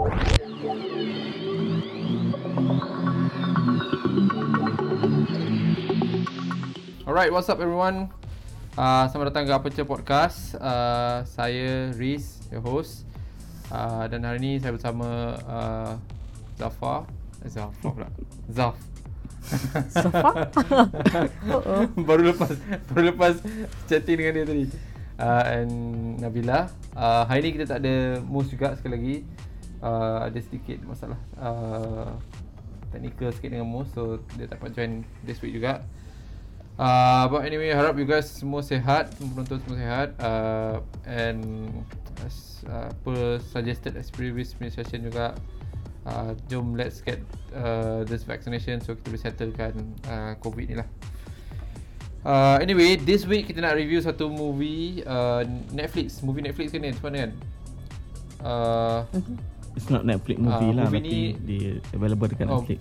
Alright, what's up everyone? Uh, selamat datang ke Aperture Podcast. Uh, saya Riz, your host. Uh, dan hari ni saya bersama uh, Zafar. Eh, Zafar pula. Zaf. Zafar? baru lepas baru lepas chatting dengan dia tadi. Uh, and Nabila. Uh, hari ni kita tak ada Mus juga sekali lagi. Uh, ada sedikit masalah uh, technical sikit dengan Mus so dia tak dapat join this week juga. Uh, but anyway, harap you guys semua sehat, penonton semua sehat. Uh, and as uh, per suggested as previous session juga, uh, jom let's get uh, this vaccination so kita boleh settlekan uh, COVID ni lah. Uh, anyway, this week kita nak review satu movie uh, Netflix, movie Netflix kan ni, mana kan? Uh, It's not Netflix movie Ah, lah movie Tapi ni- dia available dekat Oh. Netflix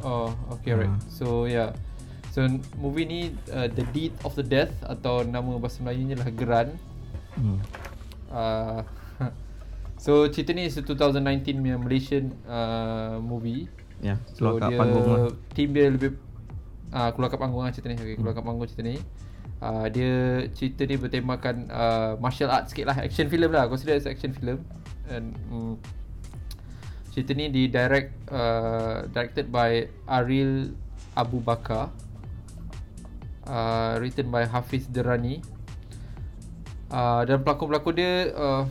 Oh, okay right. Ah. So yeah. So movie ni uh, The Deed of the Death atau nama bahasa Melayunya lah Geran. hmm. Uh, so cerita ni is a 2019 punya Malaysian uh, movie. Ya So Keluar kat dia panggung lah team dia lebih uh, keluar kat panggung lah cerita ni. Okay, keluar kat panggung cerita ni. Uh, dia cerita ni bertemakan uh, martial arts sikit lah action film lah consider as action film and mm, cerita ni di direct uh, directed by Aril Abu Bakar uh, written by Hafiz Derani uh, dan pelakon-pelakon dia uh,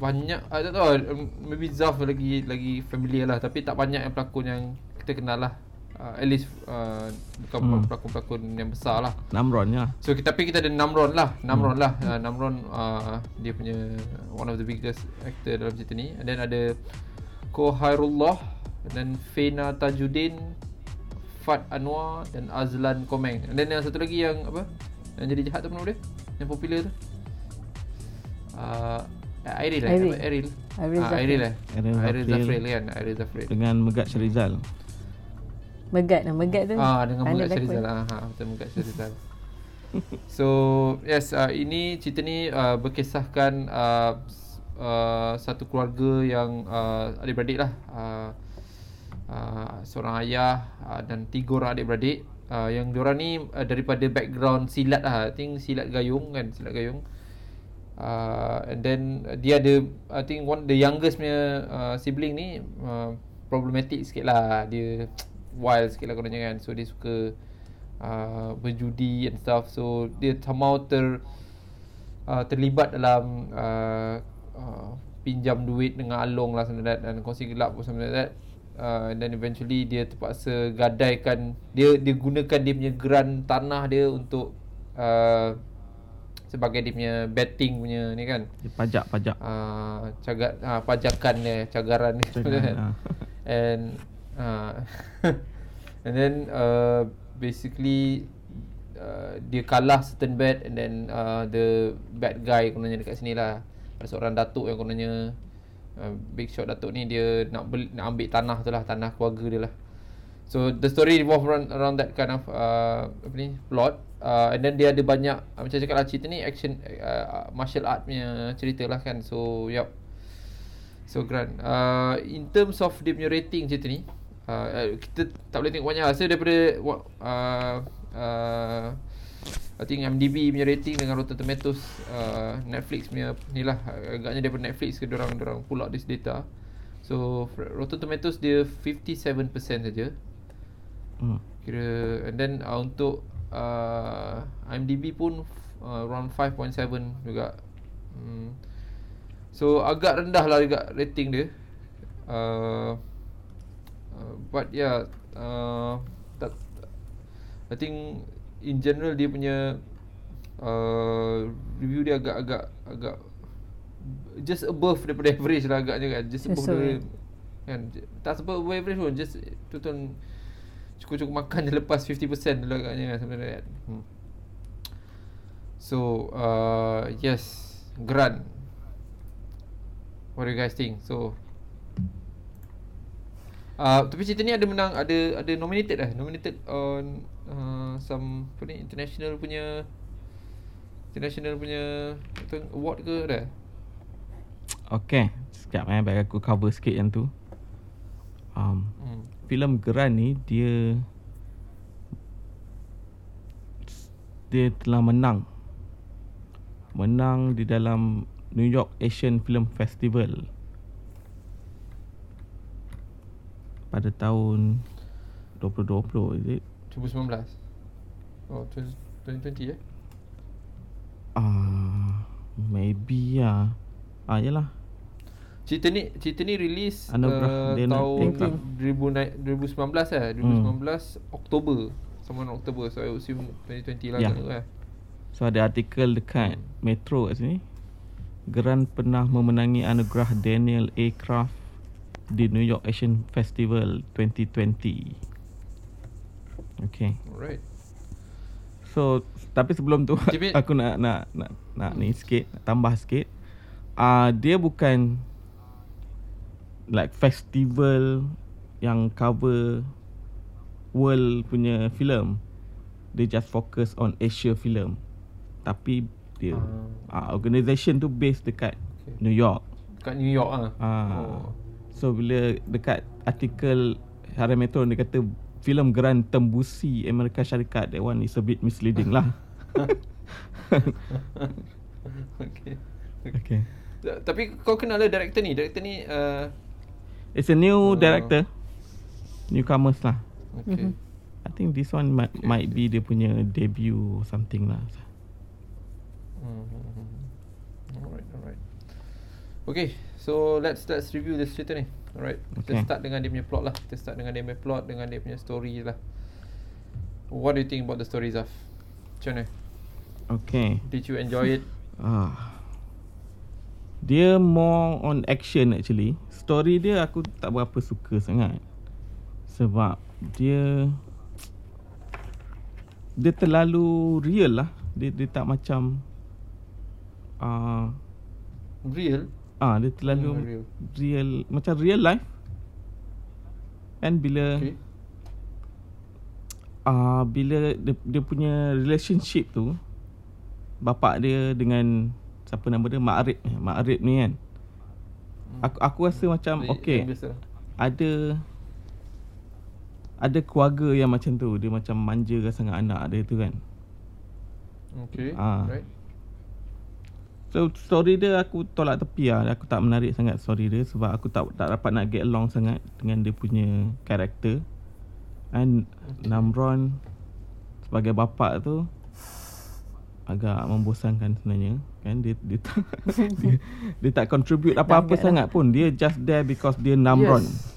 banyak uh, tak tahu um, maybe Zaf lagi lagi familiar lah tapi tak banyak yang pelakon yang kita kenal lah uh, at least uh, bukan Hmm. pelakon-pelakon yang besar lah Namron lah So kita tapi kita ada Namron lah, Namron lah. Uh, Namron uh, dia punya one of the biggest actor dalam cerita ni. And then ada Ko Hairullah dan Fena Tajuddin, Fat Anwar dan Azlan Komeng. And then yang satu lagi yang apa? Yang jadi jahat tu nama dia? Yang popular tu. Uh, Airil lah Airil. Airil Airil Ah, Zafril. Airil lah Airil Airil Zafril. Kan Airil Zafril Dengan Megat Syerizal Megat lah Megat tu Ah dengan Megat. Syerizal. Ah ha, betul Megat Syerizal. so, yes, uh, ini cerita ni uh, berkisahkan uh, uh, satu keluarga yang uh, adik-beradik lah. Uh, uh, seorang ayah uh, dan tiga orang adik-beradik. Uh, yang diorang ni uh, daripada background silat lah. I think silat gayung kan, silat gayung. Uh, and then uh, dia ada I think one the youngest punya uh, sibling ni uh, problematic sikit lah dia wild sikit lah kononnya kan so dia suka uh, berjudi and stuff so dia somehow ter uh, terlibat dalam uh, uh, pinjam duit dengan Along lah something like that dan kongsi gelap something like that. Uh, then eventually dia terpaksa gadaikan dia dia gunakan dia punya geran tanah dia untuk uh, sebagai dia punya betting punya ni kan. Dia pajak-pajak. Uh, cagar uh, pajakan dia cagaran dia. Cagaran, ah. and uh, and then uh, basically uh, dia kalah certain bet and then uh, the bad guy kononnya dekat sini lah ada seorang datuk yang kononnya uh, big shot datuk ni dia nak beli, nak ambil tanah tu lah tanah keluarga dia lah. So the story revolve around, around that kind of uh, apa ni plot. Uh, and then dia ada banyak uh, macam cakap lah cerita ni action uh, martial art punya cerita lah kan. So yup. So grand. Uh, in terms of dia punya rating cerita ni uh, kita tak boleh tengok banyak lah. So daripada uh, uh, I think MDB punya rating dengan Rotten Tomatoes uh, Netflix punya ni lah agaknya daripada Netflix ke orang orang pull out this data so Rotten Tomatoes dia 57% saja hmm. Kira and then uh, untuk uh, IMDb pun uh, around 5.7 juga. Hmm. So agak rendah lah juga rating dia. Uh, uh, but yeah, uh, tak, I think in general dia punya uh, review dia agak-agak agak just above daripada average lah agaknya kan. Just above so, the, kan. Tak sebab above average pun just tonton cukup-cukup makan je lepas 50% dulu agaknya kan something like that. Hmm. So uh, yes, Grant. What do you guys think? So Uh, tapi cerita ni ada menang ada ada nominated lah nominated on uh, some apa ni international punya international punya award ke ada? Okay Sekejap eh Bagi aku cover sikit yang tu. Um, Hmm. filem Geran ni dia dia telah menang. Menang di dalam New York Asian Film Festival. Pada tahun 2020 is it 2019. Oh, 2020 eh? ah uh, maybe ya ah yalah Cerita ni cerita ni release uh, Anugerah Daniel tahun Craig. 2000, 2019 eh 2019 Oktober sama Oktober so I would assume 2020 lah Ya. yeah. kan So ada artikel dekat Metro kat sini. Geran pernah memenangi anugerah Daniel A. Craft di New York Asian Festival 2020. Okay. alright So tapi sebelum tu aku nak nak nak nak ni sikit, nak tambah sikit. Ah uh, dia bukan like festival yang cover world punya film. Dia just focus on Asia film. Tapi dia Ah. uh, organisation tu based dekat Okay. New York. kat New York ah Ah. oh. So bila dekat artikel Harian Metro dia kata filem Geran tembusi Amerika Syarikat that one is a bit misleading lah. okay okay. Ta- tapi kau kenal lah director ni director ni uh, It's a new Oh. director. Newcomers lah. okay I think this one might, Okay, might okay. be dia punya debut or something lah. Hmm, hmm, hmm. Alright, alright. Okay, so let's let's review this cerita ni. Alright, kita Okay. start dengan dia punya plot lah. Kita start dengan dia punya plot, dengan dia punya story lah. What do you think about the story, Zaf? Macam mana? Okay. Did you enjoy it? Ah. Dia more on action actually. Story dia aku tak berapa suka sangat. Sebab dia dia terlalu real lah. Dia dia tak macam ah Real? Ah dia terlalu Hmm, real. real macam real life. And bila Okay. Ah uh, bila dia, dia punya relationship tu bapak dia dengan siapa nama dia Mak Arif Mak Arif ni kan. Aku aku rasa macam Yang- okey ada ada keluarga yang macam tu dia macam manjakan sangat anak dia tu kan. Okay, Ah. right. So story dia aku tolak tepi lah Aku tak menarik sangat story dia Sebab aku tak tak dapat nak get along sangat Dengan dia punya karakter And okay. Namron Sebagai bapa tu Agak membosankan sebenarnya Kan dia dia tak dia, dia tak contribute apa-apa lah. sangat pun Dia just there because dia Namron Yes.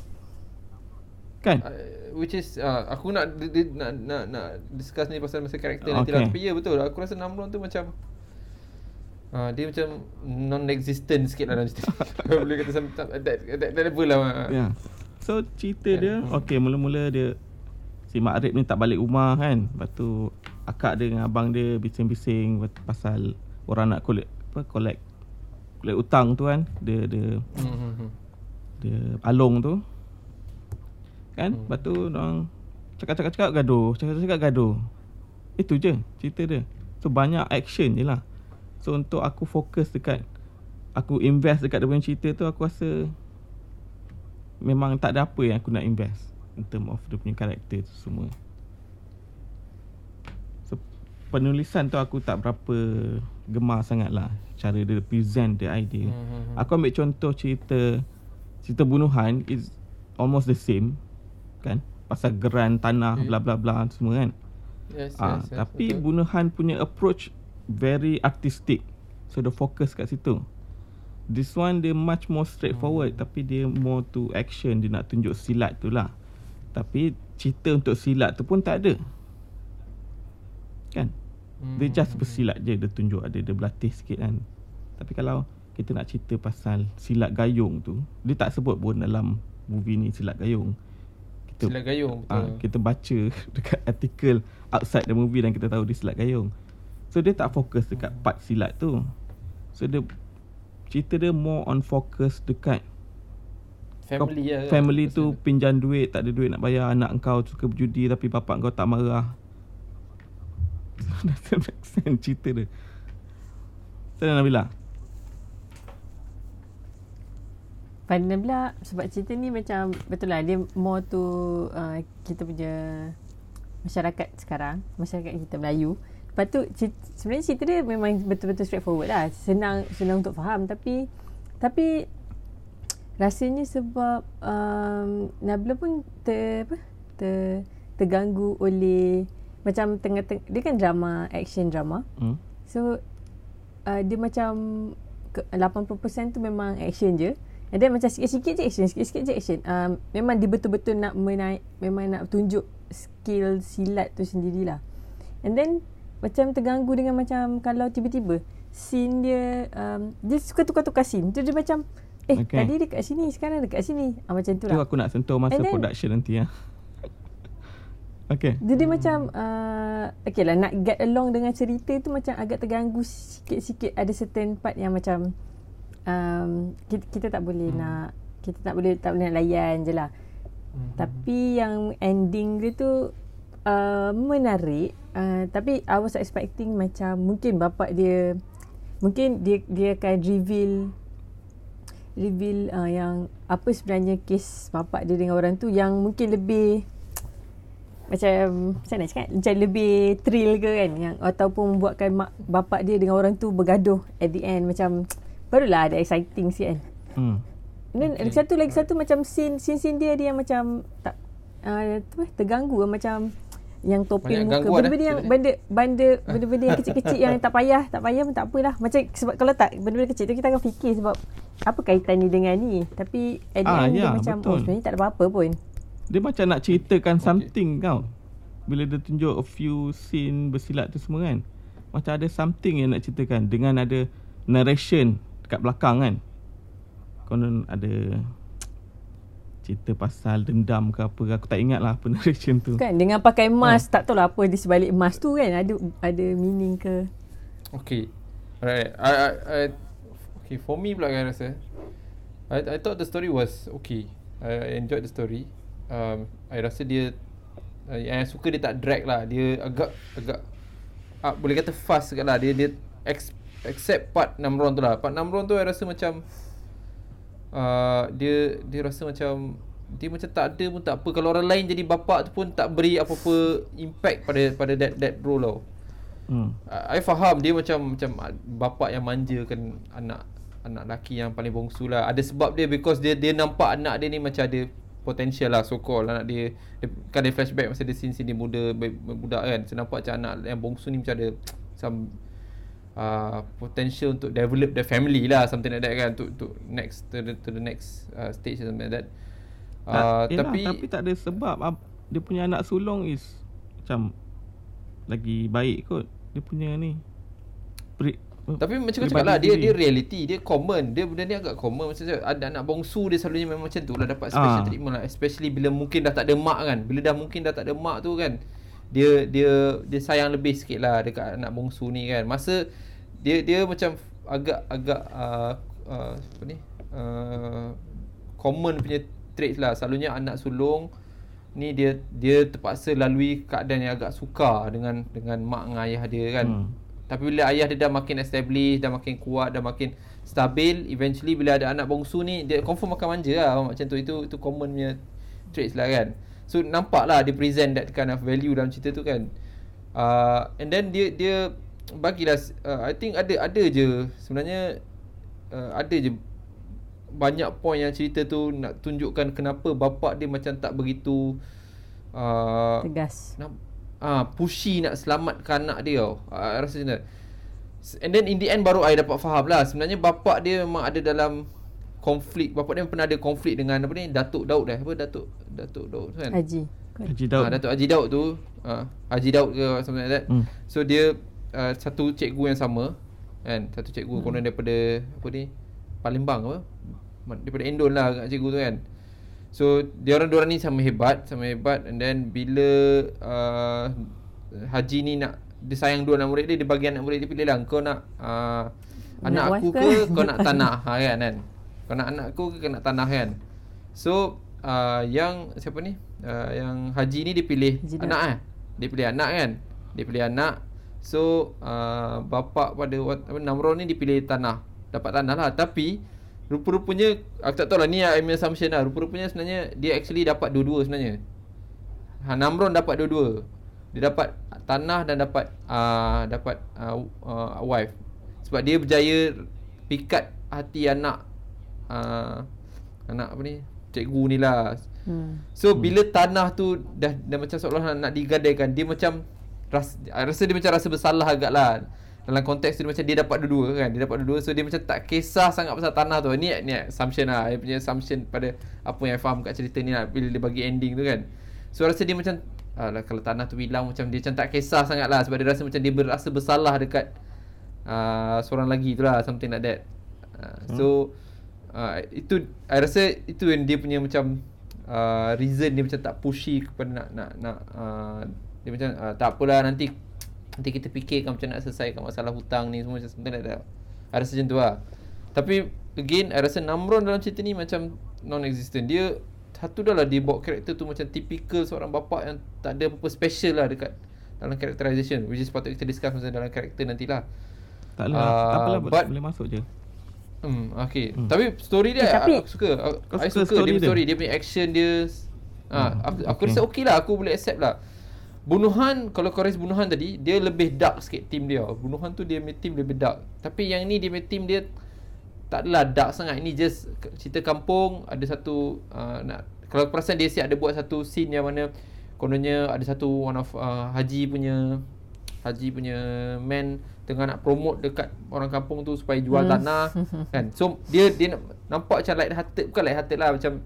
Kan Uh, which is uh, aku nak, di, di, nak nak nak discuss ni pasal masa karakter nanti lah. Okay. Tapi ya betul. Aku rasa Namron tu macam uh, dia macam non-existent sikit lah dalam cerita. Boleh kata some, that, that, that, level lah. Ya. So cerita Kan? dia Hmm. okey mula-mula dia si Mak Arif ni tak balik rumah kan. Lepas tu akak dia dengan abang dia bising-bising pasal orang nak collect apa collect collect hutang tu kan. Dia dia Hmm, hmm, hmm. dia along tu. Kan? Hmm. Lepas tu orang cakap-cakap-cakap gaduh, cakap-cakap gaduh. Itu je cerita dia. So banyak action je lah. So untuk aku fokus dekat aku invest dekat dia punya cerita tu aku rasa memang tak ada apa yang aku nak invest in term of dia punya karakter tu semua. So penulisan tu aku tak berapa gemar sangat lah cara dia present the idea. Hmm, hmm, hmm. Aku ambil contoh cerita cerita bunuhan is almost the same kan pasal geran tanah Okay. bla bla bla semua kan. Yes, Ah, yes, yes, tapi betul. bunuhan punya approach very artistic. So the focus kat situ. This one dia much more straightforward Hmm. tapi dia more to action dia nak tunjuk silat tu lah. Tapi cerita untuk silat tu pun tak ada. Kan? Dia Hmm, just hmm, bersilat je dia tunjuk ada dia berlatih sikit kan. Tapi kalau kita nak cerita pasal silat gayung tu, dia tak sebut pun dalam movie ni silat gayung. Kita Silat gayung betul. Ah, kita baca dekat artikel outside the movie dan kita tahu dia silat gayung. So dia tak fokus dekat part silat tu. So dia cerita dia more on focus dekat family kau, lah. family tu pinjam duit, tak ada duit nak bayar anak kau suka berjudi tapi bapak kau tak marah. Doesn't make sense cerita dia. Macam mana Nabila? Pada pula sebab cerita ni macam betul lah dia more to uh, kita punya masyarakat sekarang, masyarakat kita Melayu. Lepas tu cerita, sebenarnya cerita dia memang betul-betul straightforward lah. Senang senang untuk faham tapi tapi rasanya sebab um, Nabila pun ter apa ter, terganggu oleh macam tengah, tengah dia kan drama action drama. Hmm. So uh, dia macam ke- 80% tu memang action je. And then macam sikit-sikit je action, sikit-sikit je action. Um, memang dia betul-betul nak menaik, memang nak tunjuk skill silat tu sendirilah. And then macam terganggu dengan macam kalau tiba-tiba scene dia um, dia suka tukar-tukar scene. Tu dia macam eh Okay. tadi dekat sini, sekarang dekat sini. Ah, macam tu Tu lah. aku nak sentuh masa And then- production nanti ya. Okay. Dia, dia macam uh, Okay lah Nak get along dengan cerita tu Macam agak terganggu Sikit-sikit Ada certain part yang macam um, kita, kita tak boleh hmm. nak Kita tak boleh Tak boleh nak layan je lah Hmm. Tapi yang ending dia tu uh, Menarik uh, Tapi I was expecting macam Mungkin bapak dia Mungkin dia dia akan reveal Reveal uh, yang Apa sebenarnya kes bapak dia dengan orang tu Yang mungkin lebih macam macam mana cakap macam lebih thrill ke kan yang ataupun buatkan mak bapak dia dengan orang tu bergaduh at the end macam barulah ada exciting sikit kan. Hmm. Dan Okay. okay. satu lagi satu macam scene scene scene dia dia yang macam tak uh, tu eh terganggu macam yang topeng Banyak muka benda-benda eh, yang benda benda benda-benda yang kecil-kecil yang tak payah tak payah pun tak apalah macam sebab kalau tak benda-benda kecil tu kita akan fikir sebab apa kaitannya dengan ni tapi at the Ah, end dia ya, macam betul. oh sebenarnya tak ada apa-apa pun Dia macam nak ceritakan Okay. something kau. Bila dia tunjuk a few scene bersilat tu semua kan. Macam ada something yang nak ceritakan dengan ada narration dekat belakang kan. Konon ada cerita pasal dendam ke apa. Aku tak ingat lah apa narration tu. Kan dengan pakai mask Ah. tak tahu lah apa di sebalik mask tu kan ada ada meaning ke. Okay. Alright. I, I, I, okay, for me pula kan rasa. I, I thought the story was okay. I, I enjoyed the story. Um, I rasa dia uh, yang I suka dia tak drag lah. Dia agak agak uh, boleh kata fast sikit lah. Dia dia ex, accept part Namron tu lah. Part Namron tu I rasa macam uh, dia dia rasa macam dia macam tak ada pun tak apa kalau orang lain jadi bapak tu pun tak beri apa-apa impact pada pada that that role tau. Hmm. I I faham dia macam macam bapa yang manjakan anak anak lelaki yang paling bongsu lah. Ada sebab dia because dia dia nampak anak dia ni macam ada potential lah so called anak dia, dia kan dia flashback masa dia scene scene dia muda budak kan. So nampak macam anak yang bongsu ni macam ada some uh, potential untuk develop the family lah something like that kan to to next to the to the next uh, stage something like that. Uh, tak, yelah, tapi, tapi tak ada sebab. Ab- dia punya anak sulung is macam lagi baik kot dia punya ni. Pri, Tapi macam kau cakap lah Dia dia reality Dia common. Dia benda ni agak common. Macam tu Ada anak bongsu dia selalunya memang macam tu lah Dapat special Ah. treatment lah. Especially bila mungkin dah tak ada mak kan. Bila dah mungkin dah tak ada mak tu kan Dia dia dia sayang lebih sikit lah Dekat anak bongsu ni kan. Masa Dia dia macam Agak agak uh, uh, Apa ni uh, Common punya traits lah Selalunya anak sulung Ni dia dia terpaksa lalui keadaan yang agak sukar dengan dengan mak dengan ayah dia kan. Hmm. Tapi bila ayah dia dah makin established, dah makin kuat, dah makin stabil, eventually bila ada anak bongsu ni, dia confirm akan manja lah macam tu. Itu itu common punya traits lah kan. So nampak lah dia present that kind of value dalam cerita tu kan. Uh, and then dia dia bagilah uh, I think ada ada je sebenarnya uh, ada je banyak point yang cerita tu nak tunjukkan kenapa bapak dia macam tak begitu uh, Tegas. nak ah pushy nak selamatkan anak dia tau. I rasa macam And then in the end baru I dapat faham lah sebenarnya bapak dia memang ada dalam konflik bapak dia pernah ada konflik dengan apa ni Datuk Daud dah apa Datuk Datuk Daud kan Haji. Haji Daud. Ah, Datuk Haji Daud tu ah, Haji Daud ke something like that Hmm. So dia uh, satu cikgu yang sama kan? Satu cikgu hmm. konon daripada apa ni Palembang apa? Daripada Endon lah cikgu tu kan? So dia orang dua ni sama hebat sama hebat. And then bila uh, Haji ni nak dia sayang dua anak murid dia dia bagi anak murid dia pilih lah kau nak uh, anak Nak aku ke? ke? kau nak tanah? Ha, kan kan? Kau nak anak aku ke kau nak tanah? Kan? So uh, yang siapa ni? Uh, yang Haji ni dia pilih Haji anak eh? Dia pilih anak kan? Dia pilih anak so uh, bapak pada Namron ni dipilih tanah dapat tanah lah tapi rupa-rupanya aku tak tahu lah ni I'm assumption lah. Rupa-rupanya sebenarnya dia actually dapat dua-dua sebenarnya. Ha Namron dapat dua-dua. Dia dapat tanah dan dapat uh, dapat uh, uh, wife. Sebab dia berjaya pikat hati anak uh, anak apa ni? Cikgu ni lah. Hmm. So bila tanah tu dah dah macam seolah nak digadaikan, dia macam ras, rasa dia macam rasa bersalah agak lah dalam konteks tu dia macam dia dapat dua-dua kan dia dapat dua-dua. So dia macam tak kisah sangat pasal tanah tu. Ni ni assumption lah. Dia punya assumption pada apa yang saya faham kat cerita ni lah bila dia bagi ending tu kan. So rasa dia macam alah, kalau tanah tu hilang macam dia macam tak kisah sangat lah. Sebab dia rasa macam dia berasa bersalah dekat uh, seorang lagi tu lah something like that. Uh, so uh, itu saya rasa itu yang dia punya macam uh, reason dia macam tak pushy kepada nak nak nak uh, dia macam uh, tak apalah nanti Nanti kita fikirkan macam nak selesaikan masalah hutang ni semua macam that. I rasa macam tu lah. Tapi again, I rasa Namron dalam cerita ni macam non-existent. Dia satu dah lah dia bawa karakter tu macam typical seorang bapa yang tak ada apa-apa special lah dekat dalam characterization. Which is patut kita discuss macam dalam karakter nantilah. Tak lah. Uh, tak apalah, but, boleh masuk je. Hmm, okay. Hmm. Tapi story dia, eh, tapi, aku suka. Aku, I suka, story dia, dia. story. Dia punya action dia. Ah, hmm, aku, aku rasa okay lah. Aku boleh accept lah. Bunuhan Kalau kau raise bunuhan tadi Dia lebih dark sikit team dia. Bunuhan tu dia punya team lebih dark. Tapi yang ni dia punya team dia Tak adalah dark sangat. Ini just cerita kampung Ada satu uh, nak Kalau perasan dia siap ada buat satu scene yang mana Kononnya ada satu one of uh, Haji punya Haji punya man Tengah nak promote dekat orang kampung tu Supaya jual hmm. tanah kan? So dia dia nampak macam light hearted Bukan light hearted lah Macam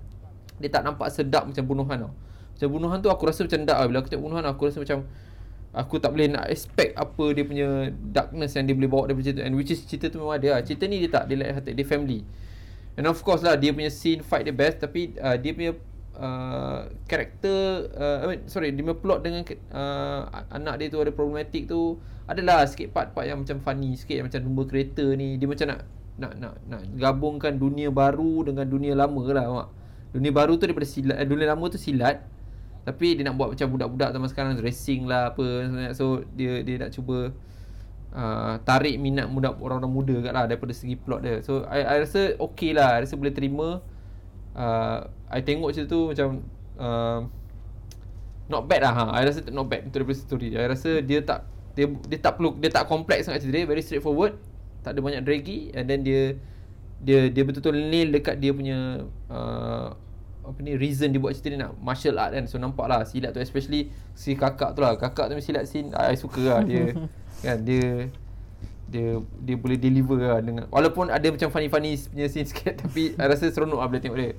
Dia tak nampak sedap macam bunuhan tau macam bunuhan tu aku rasa macam dark lah. Bila aku tengok bunuhan aku rasa macam Aku tak boleh nak expect apa dia punya darkness yang dia boleh bawa daripada cerita. And which is cerita tu memang ada lah. Cerita ni dia tak, dia like dia family. And of course lah dia punya scene fight the best. Tapi uh, dia punya uh, karakter uh, I mean, Sorry dia punya plot dengan uh, anak dia tu ada problematik tu Adalah sikit part-part yang macam funny sikit Yang macam lumba kereta ni. Dia macam nak nak nak nak gabungkan dunia baru dengan dunia lama lah mak. Dunia baru tu daripada silat eh, Dunia lama tu silat tapi dia nak buat macam budak-budak zaman sekarang racing lah apa so dia dia nak cuba uh, tarik minat muda orang-orang muda kat lah daripada segi plot dia. So I I rasa okey lah, I rasa boleh terima. Uh, I tengok cerita tu macam uh, not bad lah ha. I rasa not bad untuk daripada story. I rasa dia tak dia dia tak perlu dia tak kompleks sangat cerita dia, very straightforward. Tak ada banyak draggy and then dia dia dia betul-betul nail dekat dia punya uh, apa ni reason dia buat cerita ni nak martial art kan. So nampak lah silat tu especially si kakak tu lah. Kakak tu silat scene I suka lah dia. Kan dia dia dia boleh deliver lah dengan walaupun ada macam funny funny punya scene sikit tapi I rasa seronok lah bila tengok dia.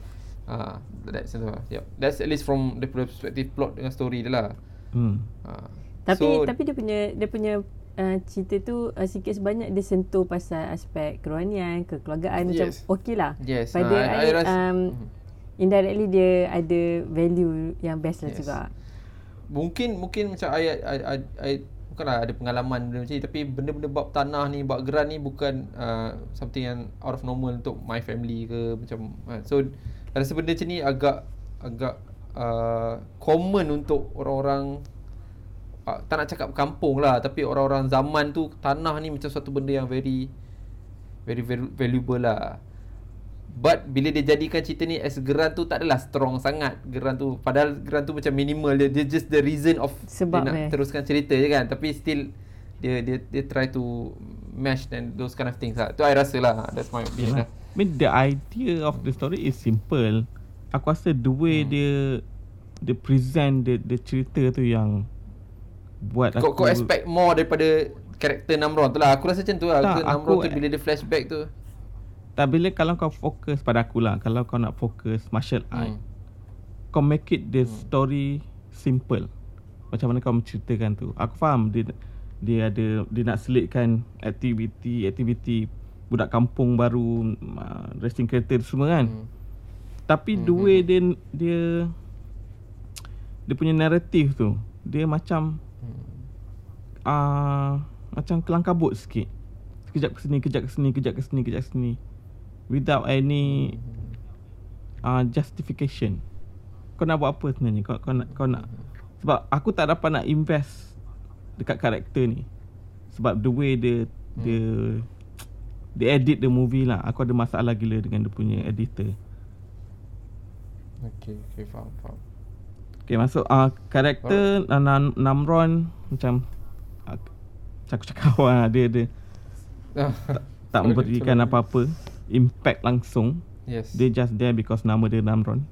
Ah uh, that's lah yep. that's at least from the perspective plot dengan story dia lah. Hmm. Uh, tapi so, tapi dia punya dia punya uh, cerita tu uh, sikit sebanyak dia sentuh pasal aspek kerohanian kekeluargaan yes. macam okey lah. Yes. pada uh, I, I, rasa, um, uh-huh indirectly dia ada value yang best lah yes. juga. Mungkin mungkin macam ayat ayat ayat bukanlah ada pengalaman benda macam ni tapi benda-benda bab tanah ni bab geran ni bukan uh, something yang out of normal untuk my family ke macam uh, so rasa benda macam ni agak agak uh, common untuk orang-orang uh, tak nak cakap kampung lah tapi orang-orang zaman tu tanah ni macam satu benda yang very very, very valuable lah But bila dia jadikan cerita ni as geran tu tak adalah strong sangat geran tu. Padahal geran tu macam minimal dia, dia just the reason of Sebab dia nak eh. teruskan cerita je kan. Tapi still dia dia dia try to mesh and those kind of things lah. Tu I rasa lah. That's my opinion lah. I mean the idea of the story is simple. Aku rasa the way hmm. dia dia present the, the cerita tu yang buat kau, aku... Kau expect more daripada karakter Namron tu lah. Aku rasa macam tu lah. Tak, Namron tu bila dia flashback tu. Tak bila kalau kau fokus pada aku lah Kalau kau nak fokus martial hmm. art Kau make it the hmm. story simple Macam mana kau menceritakan tu Aku faham dia dia ada dia nak selitkan aktiviti aktiviti budak kampung baru uh, racing kereta semua kan hmm. tapi hmm. the way hmm. dia dia dia punya naratif tu dia macam hmm. uh, macam kelang kabut sikit kejap ke sini kejap ke sini kejap ke sini kejap ke sini without any uh, justification. Kau nak buat apa sebenarnya? Kau, kau nak kau nak sebab aku tak dapat nak invest dekat karakter ni. Sebab the way dia hmm. dia Dia edit the movie lah Aku ada masalah gila Dengan dia punya editor Okay, okay, faham, faham. Okay masuk uh, Karakter uh, Nam- Namron Macam uh, Cakap-cakap awal lah Dia, dia tak Boleh memberikan apa-apa Impact langsung yes, Dia just there Because nama dia Namron.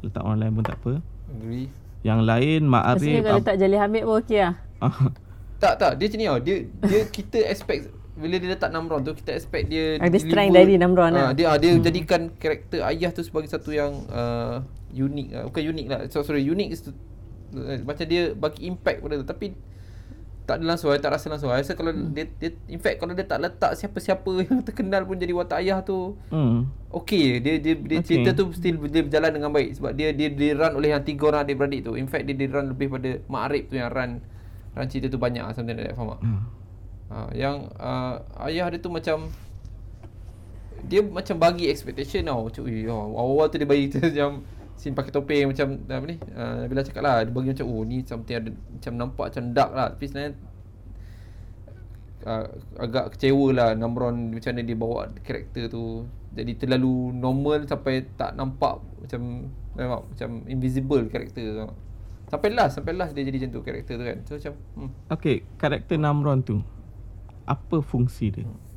Letak orang lain pun tak apa. Agree. Yang lain Mak Maksudnya Arif kalau Ab- tak Jalil Hamid pun okey lah. Ah, Tak, tak, dia macam ni tau. Dia, dia kita expect bila dia letak Namron tu kita expect dia Ah, dia deliver- strength dari Namron Ah, lah. dia ah, dia jadikan karakter ayah tu sebagai satu yang uh, unik uh, bukan unik lah. So, sorry unik is to, uh, macam dia bagi impact pada tu tapi tak ada langsung I tak rasa langsung I rasa kalau Hmm. dia, dia in fact kalau dia tak letak siapa-siapa yang terkenal pun jadi watak ayah tu hmm. Okey, dia dia, dia Okey. cerita tu still dia berjalan dengan baik sebab dia dia dia run oleh yang tiga orang adik-beradik tu. In fact dia dia run lebih pada Mak Arif tu yang run run cerita tu banyak lah, something like that faham tak? Hmm. Ha, yang uh, ayah dia tu macam dia macam bagi expectation tau. Macam "Ui, oh, awal-awal tu dia bagi macam scene pakai topeng macam apa ni? Uh, Nabila cakap lah dia bagi macam oh ni something ada macam nampak macam dark lah tapi sebenarnya uh, agak kecewa lah Namron macam mana dia bawa karakter tu jadi terlalu normal sampai tak nampak macam memang macam invisible karakter tu. Sampai last, sampai last dia jadi macam tu karakter tu kan. So macam hmm. Okay Karakter Namron tu Apa fungsi dia I'm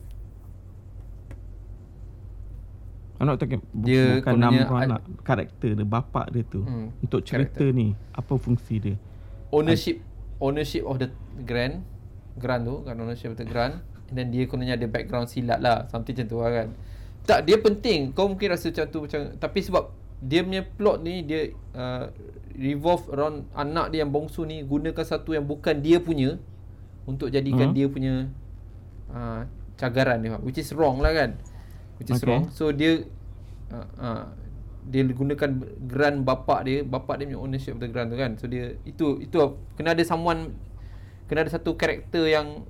not talking Dia Bukan kononnya Namron ad- lah Karakter dia Bapak dia tu. Hmm, Untuk cerita karakter. ni Apa fungsi dia? Ownership ownership of the grant grant tu kan ownership of the grant and then dia kononnya ada background silat lah something macam tu lah kan. Tak dia penting. Kau mungkin rasa macam tu macam tapi sebab dia punya plot ni dia uh, revolve around anak dia yang bongsu ni gunakan satu yang bukan dia punya untuk jadikan Hmm. dia punya uh, cagaran dia which is wrong lah kan which is Okay. wrong so dia uh, uh, dia gunakan grant bapak dia bapak dia punya ownership of the grant tu kan so dia itu itu kena ada someone kena ada satu karakter yang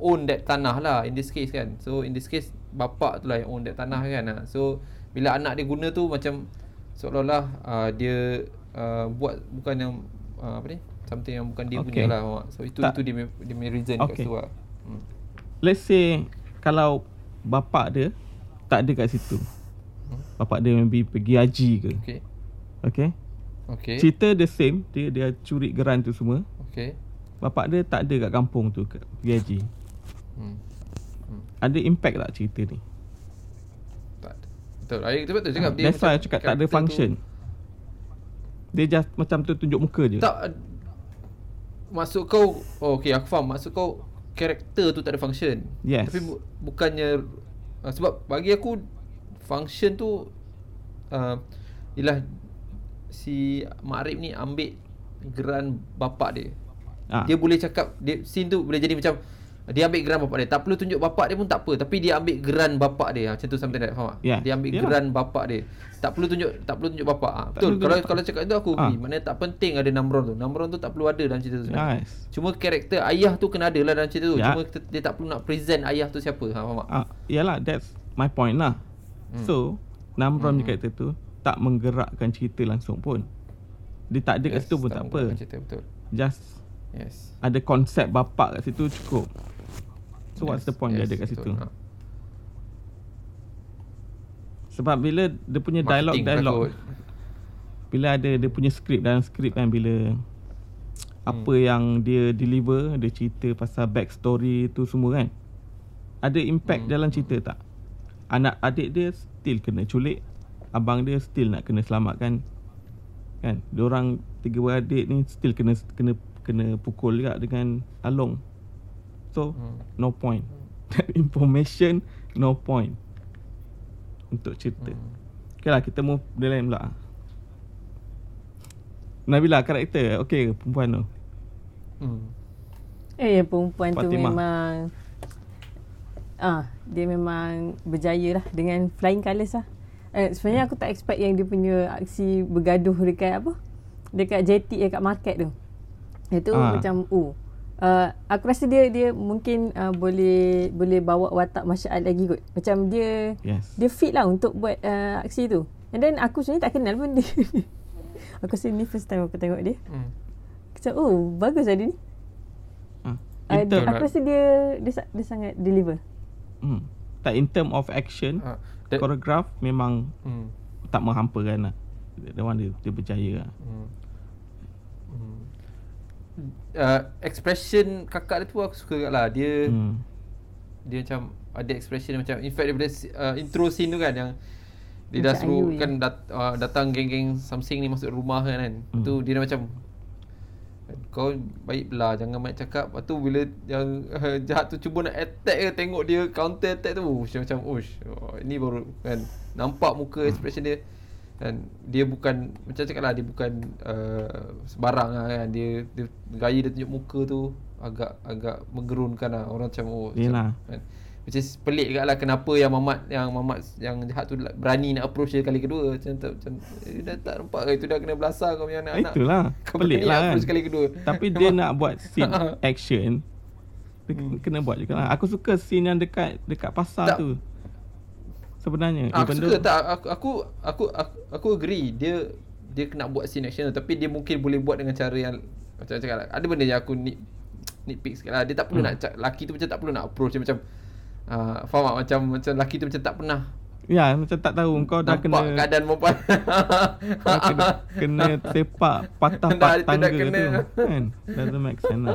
own that tanah lah in this case kan so in this case bapak tu lah yang own that tanah kan ha. so bila anak dia guna tu macam seolah-olah uh, dia uh, buat bukan yang uh, apa ni something yang bukan dia Okay. punya lah so itu Tak. itu dia dia punya reason kat Okay. situ lah hmm. Let's say Kalau Bapak dia Tak ada kat situ. Bapak dia maybe pergi haji ke. Okay Okay okay Cerita the same Dia dia curi geran tu semua. Okay Bapak dia tak ada kat kampung tu kat- Pergi haji. Hmm. Ada impact tak cerita ni? Tak ada. betul. I betul betul cakap Ah, That's why cakap tak ada karakter tu- function. Dia just macam tu tunjuk muka je. Tak Maksud kau oh, Okay aku faham. Maksud kau Karakter tu tak ada function. Yes. Tapi bu- bukannya uh, Sebab bagi aku Function tu uh, Ialah Si Mak Arif ni ambil Geran bapak dia ah. Dia boleh cakap dia, Scene tu boleh jadi macam Dia ambil geran bapak dia. Tak perlu tunjuk bapak dia pun tak apa. Tapi dia ambil geran bapak dia. Macam tu something like that Faham tak? Yeah. Dia ambil Yeah. geran bapak dia. Tak perlu tunjuk Tak perlu tunjuk bapak. Ha, Tak Betul. Kalau tunjuk- kalau cakap itu aku Ah. agree. Maknanya tak penting ada Namron tu. Namron tu tak perlu ada dalam cerita tu sebenarnya. Nice. Cuma karakter ayah tu kena ada lah dalam cerita tu. Ya. Cuma dia tak perlu nak present ayah tu siapa. Ha, Faham tak? ah, Yalah that's my point lah. Hmm. So Namron Hmm. karakter tu Tak menggerakkan cerita langsung pun. Dia tak ada kat situ pun tak, apa. menggunakan Cerita, betul. Just Yes ada konsep bapak kat situ cukup So what's Yes, the point yes, dia ada kat situ Ha. Sebab bila dia punya dialog Marketing dialog takut. Bila ada dia punya skrip dalam skrip kan bila apa Hmm. yang dia deliver, dia cerita pasal backstory tu semua kan. Ada impact Hmm, dalam cerita tak? Anak adik dia still kena culik, abang dia still nak kena selamatkan. Kan? Diorang tiga beradik ni still kena kena kena pukul juga dengan Along. So, Hmm. no point. That information no point untuk cerita. Hmm. Okay lah kita move dia lain pula Nabila karakter Okay ke perempuan tu Hmm. Eh perempuan tu Fatimah. memang ah dia memang berjaya lah dengan flying colours lah. Eh, sebenarnya aku tak expect yang dia punya aksi bergaduh dekat apa? Dekat jetty dekat market tu. Itu Ah. macam oh. Uh, aku rasa dia dia mungkin uh, boleh boleh bawa watak art lagi kot. Macam dia Yes dia fit lah untuk buat uh, aksi tu. And then aku sebenarnya tak kenal pun dia. aku rasa ni first time aku tengok dia. Hmm. Macam oh bagus lah dia ni. ah. Uh, Inter, dia, aku rasa dia, dia dia sangat deliver. hmm. Tak in term of action, Ha, that- choreograph memang hmm. tak menghampakan lah. One dia, dia berjaya lah. Hmm. Hmm. Uh, expression kakak dia tu aku suka kat lah. Dia Hmm. dia macam ada expression macam in fact daripada uh, intro scene tu kan yang dia dah Macam suruh Ayu kan dat, uh, datang geng-geng something ni masuk rumah kan kan. Hmm. Tu dia dah macam kau baiklah jangan banyak cakap. Lepas tu bila yang uh, jahat tu cuba nak attack ke tengok dia counter attack tu ush, macam ush. Oh, ini baru kan nampak muka expression dia kan dia bukan macam cakap lah dia bukan uh, sembarang lah kan dia, dia gaya dia tunjuk muka tu agak agak menggerunkan lah orang macam oh Yelah. macam, kan Which is pelik juga lah kenapa yang Mamat yang Mamat yang jahat tu berani nak approach dia kali kedua macam tu macam eh, dah tak nampak ke itu dah kena belasah kau punya anak-anak. Itulah. Kau Pelik lah kan. kali kedua. Tapi dia nak buat scene action. Dia Hmm. kena buat juga lah. Aku suka scene yang dekat dekat pasar Tak. tu. Sebenarnya. Ah, aku even suka though- tak aku aku aku aku, aku agree dia dia kena buat scene action tapi dia mungkin boleh buat dengan cara yang macam cakap lah, ada benda yang aku nit nitpick sikit lah dia tak perlu Hmm. nak cak, laki tu macam tak perlu nak approach dia macam uh, faham tak macam macam laki tu macam tak pernah Ya, macam tak tahu kau dah nampak kena keadaan perempuan kau kena, kena sepak patah pat tangga kena. tu. Kan? Doesn't make sense lah.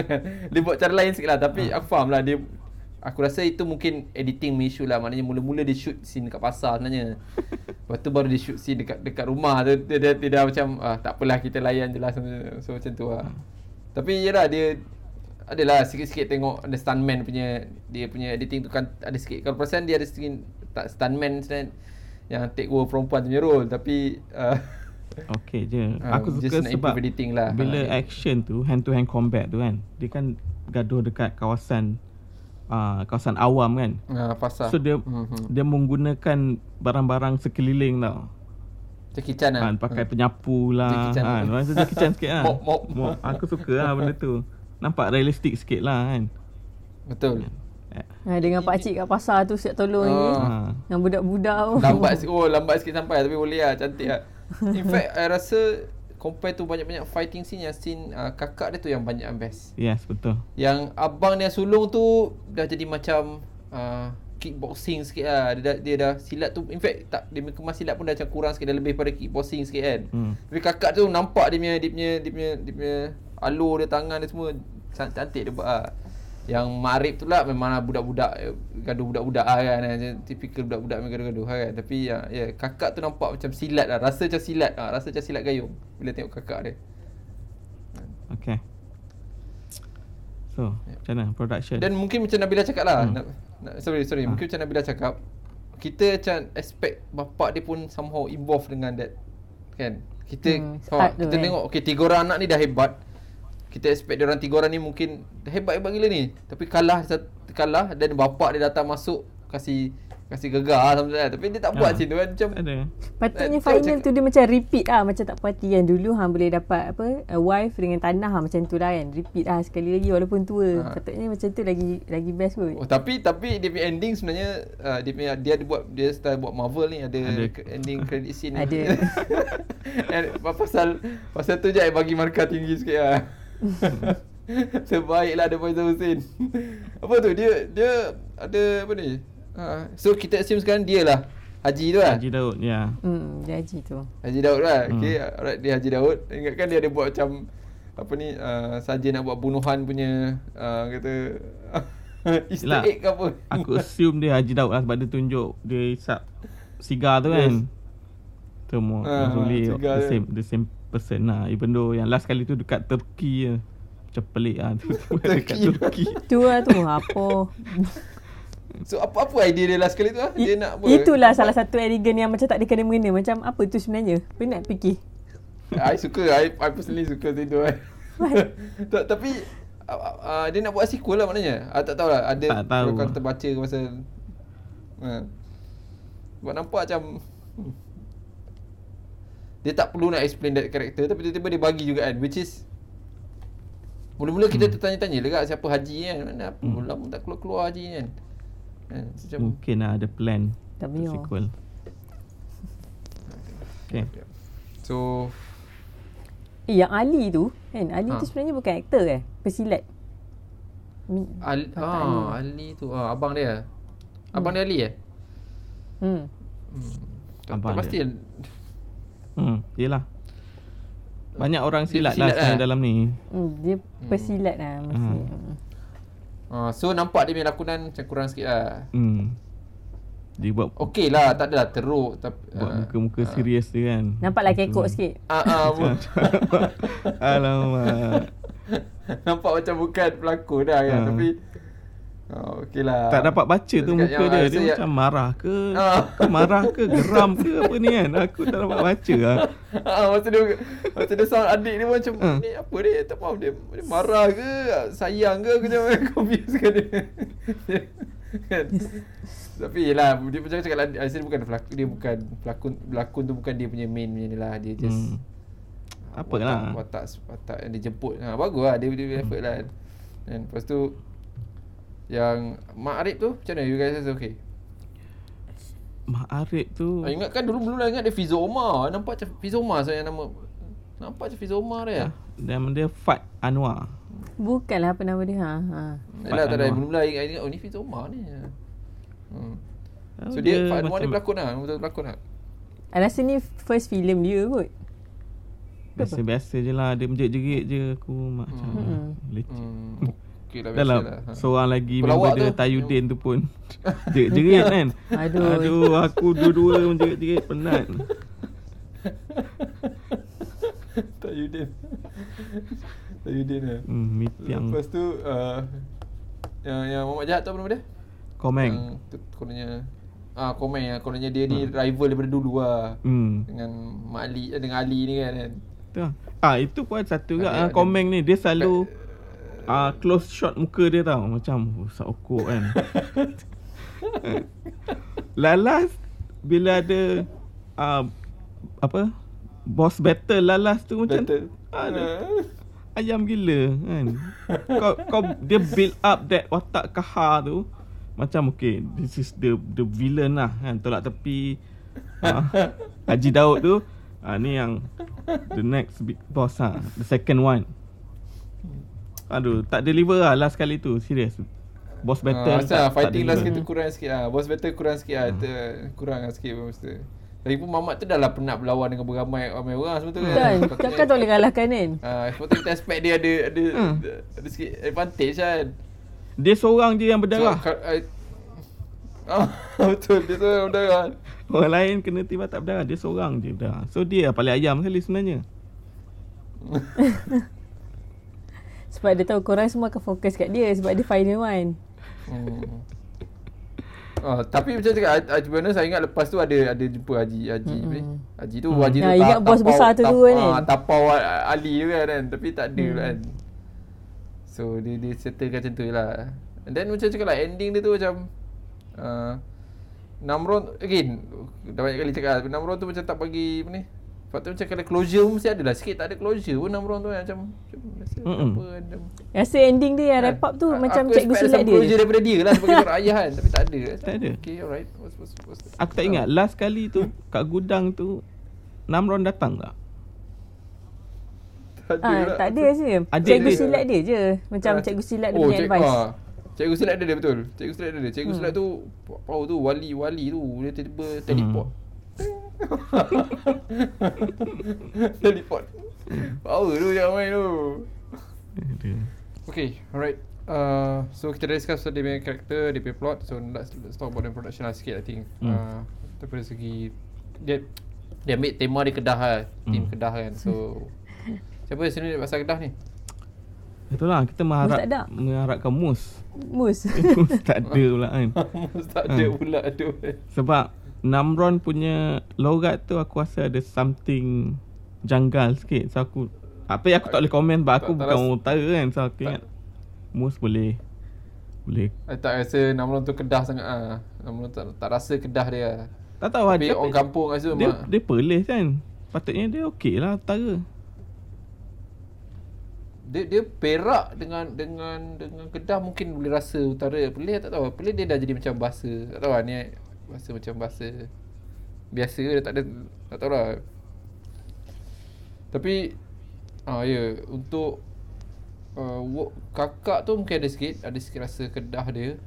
dia buat cara lain sikit lah Ha. Tapi aku faham lah dia Aku rasa itu mungkin editing issue lah. Maknanya mula-mula dia shoot scene dekat pasar sebenarnya. Lepas tu baru dia shoot scene dekat dekat rumah. Tu Dia, dia, dia dah macam ah, Tak apalah kita layan je lah. So macam tu lah. Tapi yelah dia Adalah sikit-sikit tengok Ada stuntman punya Dia punya editing tu kan Ada sikit. Kalau perasan dia ada sikit Tak stuntman sebenarnya Yang take over perempuan punya role. Tapi uh, Okay je. Ah, Aku suka sebab editing lah. bila Ha, dia- action tu hand to hand combat tu kan. Dia kan gaduh dekat kawasan uh, kawasan awam kan. uh, Pasar So dia Mhm. dia menggunakan barang-barang sekeliling tau. Jackie Chan lah Kan pakai penyapu lah. Jackie Chan. Kan masa Jackie Chan sikit lah. Mop, mop. Aku suka lah benda tu. Nampak realistik sikit lah kan. Betul Ha, dengan pak cik kat pasar tu siap tolong Oh. ni. Ha. Dengan budak-budak tu. Lambat sikit Oh lambat sikit sampai Tapi boleh lah Cantik lah In fact I rasa Compare tu banyak-banyak fighting scene Yang scene uh, kakak dia tu yang banyak yang best Yes, betul. Yang abang dia sulung tu Dah jadi macam uh, Kickboxing sikit lah dia dah, dia dah silat tu In fact tak, Dia punya kemas silat pun dah macam kurang sikit Dah lebih pada kickboxing sikit kan Hmm. Tapi kakak tu nampak dia punya Dia punya Dia punya, dia punya Alur dia tangan dia semua can- Cantik dia buat lah Yang Ma'arif tu lah Memang budak-budak eh, Gaduh budak-budak lah kan Macam Typical budak-budak yang gaduh-gaduh lah kan Tapi ya, ya Kakak tu nampak macam silat lah Rasa macam silat lah Rasa macam silat gayung Bila tengok kakak dia Okay. So, macam mana production? Dan mungkin macam Nabila cakap lah Hmm. na, na, Sorry sorry Ha. Mungkin macam Nabila cakap Kita macam expect Bapak dia pun somehow involved dengan that Kan Kita Hmm, Kita kan. tengok Okay tiga orang anak ni dah hebat Kita expect dia orang tiga orang ni mungkin Hebat-hebat gila ni Tapi kalah Kalah Dan bapak dia datang masuk Kasih Kasih gegar something like that. Tapi dia tak buat Ha. macam tu kan Macam ada. Patutnya Eh, final cakap- tu dia macam repeat lah Macam tak puas hati yang dulu hang boleh dapat apa a wife dengan tanah lah, macam tu lah kan Repeat lah sekali lagi walaupun tua Ha. Patutnya macam tu lagi lagi best kot Oh, tapi tapi dia punya ending sebenarnya uh, dia punya dia ada buat dia style buat Marvel ni ada, Ada. ending credit scene ni. Ada. And pasal pasal tu je bagi markah tinggi sikit lah. Sebaiklah ada Faizal Hussein. apa tu dia dia ada apa ni? Ha, so kita assume sekarang dia lah Haji tu lah. Haji Daud, ya. Hmm, dia haji tu Haji Daud lah. Hmm. Okay, alright dia Haji Daud. Ingatkan dia ada buat macam apa ni uh, saja nak buat bunuhan punya uh, kata Easter Yelah, egg ke apa. Aku assume dia Haji Daud lah sebab dia tunjuk dia isap sigar tu kan. Tu mau Ah, Mazuli sigar the dia. same the same person lah. Even though yang last kali tu dekat Turki je. Macam pelik lah tu. dekat Turki. Turki. Tu lah tu apa So apa apa idea dia last kali tu ah? Dia I- nak apa? Itulah salah satu adegan yang macam tak ada kena-mengena Macam apa tu sebenarnya Penat fikir I suka I, I personally suka macam tu kan. tapi uh, uh, dia nak buat sequel lah maknanya. I tak tahu lah ada Tak tahu. kalau terbaca ke pasal uh, Buat nampak macam hmm. Dia tak perlu nak explain that character Tapi tiba-tiba dia bagi juga kan Which is Mula-mula kita tertanya-tanya dekat siapa Haji kan Mana apa Hmm. hmm. lama tak keluar-keluar Haji kan kan macam Mungkin lah ada plan Tak untuk biar. sequel. Okay. So Eh yang Ali tu kan Ali Ha. tu sebenarnya bukan aktor eh Pesilat Mi- Ali, Kakak ah, Ali tu ah, abang dia Abang dia Ali eh? Hmm. Hmm. Tak, Abang tak dia. Hmm, yelah. Banyak orang silat, silat lah lah. dalam ni. hmm. Dia pesilat lah mesti. Hmm. Ah, so nampak dia punya lakonan macam kurang sikit lah. Hmm. Dia buat Okey lah, tak adalah teruk tapi buat ah, muka-muka serius dia kan. Nampaklah kekok sikit. Ah, ah, bu- Alamak. nampak macam bukan pelakon dah kan Ah. tapi Oh, okey lah. Tak dapat baca tu Dekat muka dia. Dia yang- macam marah ke? Ke marah ke? Geram ke apa ni kan? Aku tak dapat baca lah. Ah, masa dia masa dia sound adik dia macam Ah. ni apa dia tak faham dia, dia marah ke sayang ke aku macam confuse kan dia. kan. Tapi yelah dia macam cakap lah Aisyah bukan pelakon dia bukan pelakon pelakon tu bukan dia punya main ni lah dia just Hmm. Apa lah. watak, watak watak yang dia jemput. Ha bagus lah dia dia Hmm. effort lah. Dan lepas tu yang Mak Arif tu macam mana you guys rasa okay? Mak Arif tu Ah, ingat kan dulu dulu lah ingat dia Fizo Omar. Nampak macam Fizo Omar saya nama Nampak macam Fizo Omar dia. ah, Nama dia Fat Anwar Bukanlah apa nama dia. Ha. ha. Yalah tak ada Anwar. mula-mula ingat, ingat oh ni Fizo Omar ni. Hmm. Oh, So dia, dia Fat Anwar ni macam- pelakon lah Betul pelakon lah I rasa ni first filem dia kot. Biasa-biasa je lah Dia menjerit-jerit je Aku macam Hmm. leceh hmm. Okay lah biasa lah. Seorang lagi Pelawak member dia tu. Tayudin tu pun Jerit-jerit kan Aduh. Aduh aku dua-dua menjerit-jerit penat Tayudin Tayudin lah hmm, Mipiang Lepas tu uh, Yang yang Muhammad Jahat tu apa nama dia? Komeng Yang tu kononnya Ah Komeng lah Kononnya dia ni rival daripada dulu lah hmm. Dengan Mak Ali Dengan Ali ni kan, kan? Tu lah. Ah itu pun satu juga ah, Komeng ni Dia selalu ah, Close shot muka dia tau. Macam Usah okok kan. Lalas Bila ada ah, Apa? Boss battle Lalas tu macam ah, dia, Ayam gila kan. Kau, kau Dia build up That watak kahar tu. Macam okay This is the The villain lah kan. Tolak tepi. Ah, Haji Daud tu. Ah, Ni yang The next big boss lah. The second one Aduh Tak deliver lah Last kali tu Serius Boss battle Ah, Asal tak, fighting tak last kali tu kurang sikit lah. Boss battle kurang sikit lah. Ter, Kurang lah sikit pun mesti. Lagipun Mamat tu dah lah penat berlawan dengan beramai ramai orang sebetulnya Betul. Sepatutnya- Takkan tak boleh kalahkan kan? Ah, sepatutnya kita expect dia ada ada, Hmm. ada, ada sikit advantage kan. Dia seorang je yang berdarah. So, ka- I, ah, betul. Dia tu orang berdarah. Orang lain kena tiba tak berdarah. Dia seorang je berdarah. So dia paling ayam sekali sebenarnya Sebab dia tahu korang semua akan fokus kat dia sebab dia final one. Hmm. Ah, tapi macam cakap Haji Bana saya ingat lepas tu ada ada jumpa Haji Haji mm-hmm. Haji tu Hmm. Haji tu Ya, ingat bos besar tu tu kan, kan? ah, tapau Ali tu kan, kan tapi tak ada Hmm. kan so dia dia settlekan macam tu je lah and then macam cakap lah ending dia tu macam uh, Namron again dah banyak kali cakap lah, Namron tu macam tak bagi apa ni Sebab tu macam kalau closure pun mesti ada lah Sikit tak ada closure pun Namron tu kan Macam, macam Rasa Mm-mm. apa macam Rasa ending dia yang wrap up tu A- macam aku cikgu expect silat some dia. closure je. daripada dia lah Sebagai seorang ayah kan Tapi tak ada Tak ada. Okay alright what's, what's, what's, Aku tak ingat Last kali tu Kat gudang tu Namron datang tak? Tak Ah, lah. tak ada rasa. Ada Cikgu dia. silat dia je. Macam Ah, cikgu silat dia oh, punya cik- advice. ah, Cikgu silat dia, dia betul Cikgu silat dia, dia. Cikgu Hmm. silat tu Power tu Wali-wali tu Dia tiba-tiba teleport Teleport Power tu jangan main tu. Okay, alright. Uh, so kita dah discuss dia punya karakter, dia punya plot. So let's, let's talk about the production lah sikit I think. Hmm. Uh, daripada segi dia dia ambil tema di Kedah lah, team Hmm. Kedah kan. So siapa yang sini pasal Kedah ni? Itulah kita mengharap ada. mengharapkan mus. Mus. mus tak ada pula kan. Mus tak ada Hmm. pula tu. Sebab Namron punya logat tu aku rasa ada something janggal sikit. So aku apa yang aku tak boleh komen sebab aku Tak- bukan orang utara kan. So aku tak- ingat mus boleh boleh. I tak rasa Namron tu Kedah sangat ah. Namron tak, tak rasa Kedah dia. lah. Tak tahu Tapi ada orang kampung rasa dia, mak- dia Perlis kan. Patutnya dia okey lah utara. dia dia Perak dengan dengan dengan Kedah mungkin boleh rasa utara. Perlis tak tahu. Perlis dia dah jadi macam bahasa. Tak tahu lah ni bahasa macam bahasa biasa dia tak ada tak tahu lah. Tapi ah ya untuk uh, work, kakak tu mungkin ada sikit ada sikit rasa Kedah dia.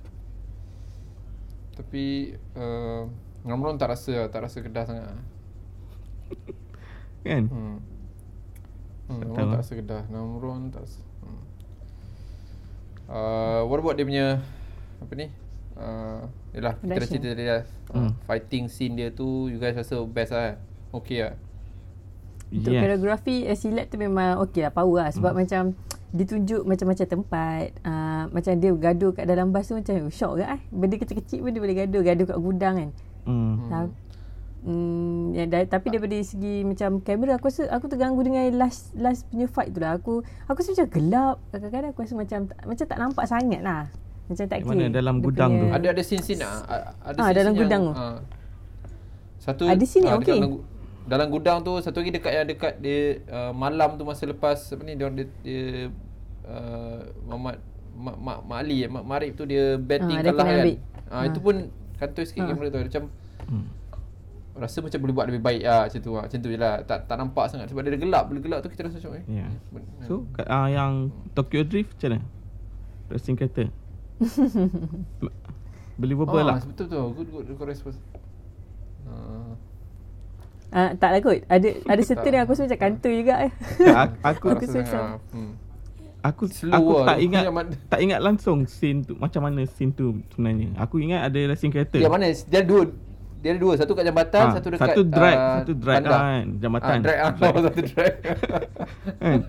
Tapi uh, Namron tak rasa lah, tak rasa kedah sangat. Kan? Hmm. Hmm, Tak tak rasa kedah. Namron tak rasa. Hmm. Uh, what about dia punya apa ni? Uh, yalah, kita dah cerita tadi dah. Uh, Hmm. Fighting scene dia tu you guys rasa best lah. Okay lah. Untuk Yes. koreografi uh, silat tu memang okey lah power lah sebab Hmm. macam ditunjuk macam-macam tempat uh, macam dia gaduh kat dalam bas tu macam shock ke eh benda kecil-kecil pun dia boleh gaduh gaduh kat gudang kan Hmm. hmm. Hmm, ya, da, tapi daripada segi macam kamera aku rasa aku terganggu dengan last last punya fight tu lah aku aku rasa macam gelap kadang-kadang aku rasa macam tak- macam tak nampak sangat lah macam tak Mana? clear Dalam gudang tu? Ada ada scene-scene lah. A- Ada Ah, dalam gudang yang, tu. ah, satu Ada scene ah, dekat okey. Dalam, gu- dalam gudang tu satu lagi dekat yang dekat dia uh, malam tu masa lepas apa ni dia dia, dia uh, Muhammad Mak Mak Mak Ali eh, Mak Marib tu dia betting Ah, dia kalah kan. ambil. Ah, itu pun kantoi sikit Ah. kamera tu macam Hmm. rasa macam boleh buat lebih baik ah macam tu ah. Macam tu je lah. Tak tak nampak sangat sebab dia gelap. Bila gelap tu kita rasa macam eh. Ya. ben- So, uh, yang Tokyo Drift macam mana? Racing kereta. Believable oh, lah. betul betul. Good good good response. Ah. uh, tak lah kot ada ada certain yang aku rasa macam kantoi juga eh Tak, aku Tak Aku rasa ah. Hmm. aku Slow aku lah. tak ingat tak ingat langsung scene tu macam mana scene tu sebenarnya. Aku ingat ada racing kereta. Dia mana? Dia ada dua. Dia ada dua. Satu kat jambatan, Ah, satu dekat satu drag, ah, satu drag kan, jambatan. Ah, drag ah, Drag. satu drag. kan?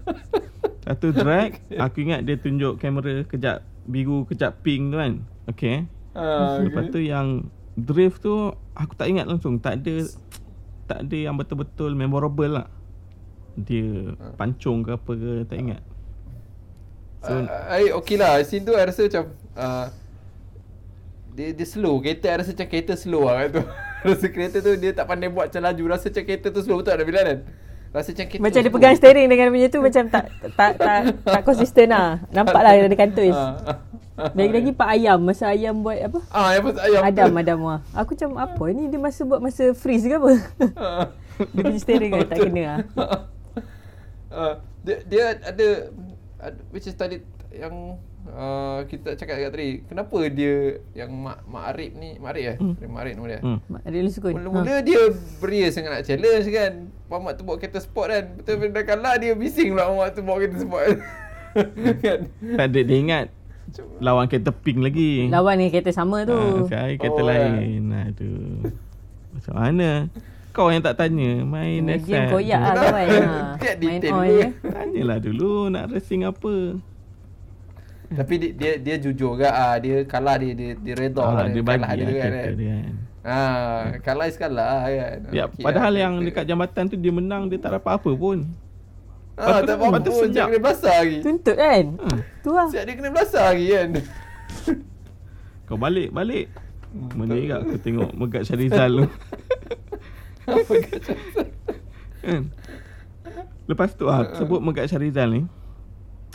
Satu drag, aku ingat dia tunjuk kamera kejap biru, kejap pink tu kan. Okay. ah, Lepas tu yang drift tu aku tak ingat langsung, tak ada tak ada yang betul-betul memorable lah. Dia Ah. pancung ke apa ke tak ingat. So, uh, I okey lah. Scene tu I rasa macam uh, dia, dia slow. Kereta I rasa macam kereta slow lah tu. rasa kereta tu dia tak pandai buat macam laju. Rasa macam kereta tu slow betul tak Bila kan? Rasa macam kereta macam dia pegang steering dengan punya tu macam tak tak tak tak konsisten lah nampak lah dia ada kantoi Ah, ah, ah. lagi-lagi Pak Ayam masa Ayam buat apa Ah, yang pasal ayam. Adam Adam wah. Aku macam apa ni dia masa buat masa freeze ke apa? Ah. dia punya steering kan tak kena lah. uh, dia dia ada, ada which is tadi yang uh, kita cakap dekat tadi kenapa dia yang Mak Mak Arif ni Mak Arif eh Hmm. hmm. Mak Arif nama dia Hmm. Mak Dia sukun. Mula-mula dia beria sangat nak challenge kan Muhammad tu bawa kereta sport kan Betul bila dah kalah dia bising pula Muhammad tu bawa kereta sport kan Tak ada dia ingat lawan kereta pink lagi. Lawan ni kereta sama tu. Ah, sekarang kereta Oh, lain. Aduh. Macam mana? Kau yang tak tanya main SM. game koyak lah kawan. Ha. Main on je. Tanyalah dulu nak racing apa. Tapi dia, dia dia jujur ke ah dia kalah dia dia, dia redha Ah, lah dia dengan bagi kalah lah dia kan, dia kan. Ah, kalah is kalah kan. Ya, padahal lah, yang kereta. dekat jambatan tu dia menang dia tak dapat apa pun. Ah, tak Patut pun sejak. dia kena belasah lagi. Tuntut kan? Hmm. Tu lah. Siap dia kena belasah lagi kan. Kau balik, balik. Hmm, Mana ingat aku tengok Megat Syarizal tu. Apa kan? Lepas tu ah sebut Megat Syarizal ni.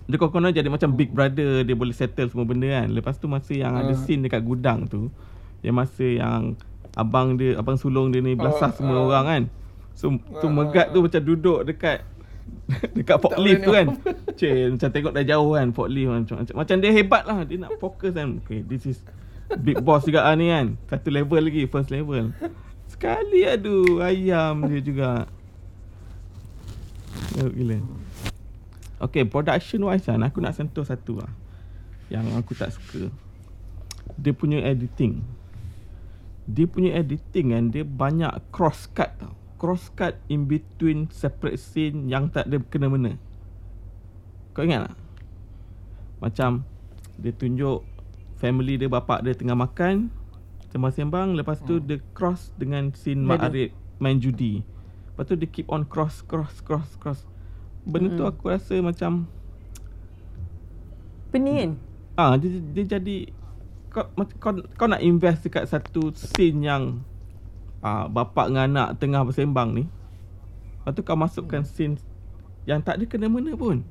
Dia konon jadi macam big brother Dia boleh settle semua benda kan. Lepas tu masa yang ada Ah. scene dekat gudang tu Yang masa yang Abang dia Abang sulung dia ni Belasah Ah, semua ah. orang kan. So, so Ah, Megat tu macam duduk dekat Dekat forklift tu kan. Cik macam tengok dah jauh kan Forklift macam, macam, macam dia hebat lah. Dia nak fokus kan. Okay this is Big boss juga ah ni kan. Satu level lagi First level. Sekali aduh Ayam dia juga. Gila Okay production wise kan Aku nak sentuh satu lah. Yang aku tak suka. Dia punya editing. Dia punya editing kan Dia banyak cross cut tau. Cross cut in between separate scene Yang tak ada kena-mena Kau ingat tak? Macam Dia tunjuk Family dia bapak dia tengah makan Sembang-sembang Lepas tu Hmm. dia cross dengan scene Mak. Arif main judi. Lepas tu dia keep on cross cross cross cross Benda tu aku rasa macam Pening kan? Ah dia, dia jadi kau, kau kau nak invest dekat satu scene yang ah bapak dengan anak tengah bersembang ni. Lepas tu kau masukkan scene yang tak ada kena-mena pun.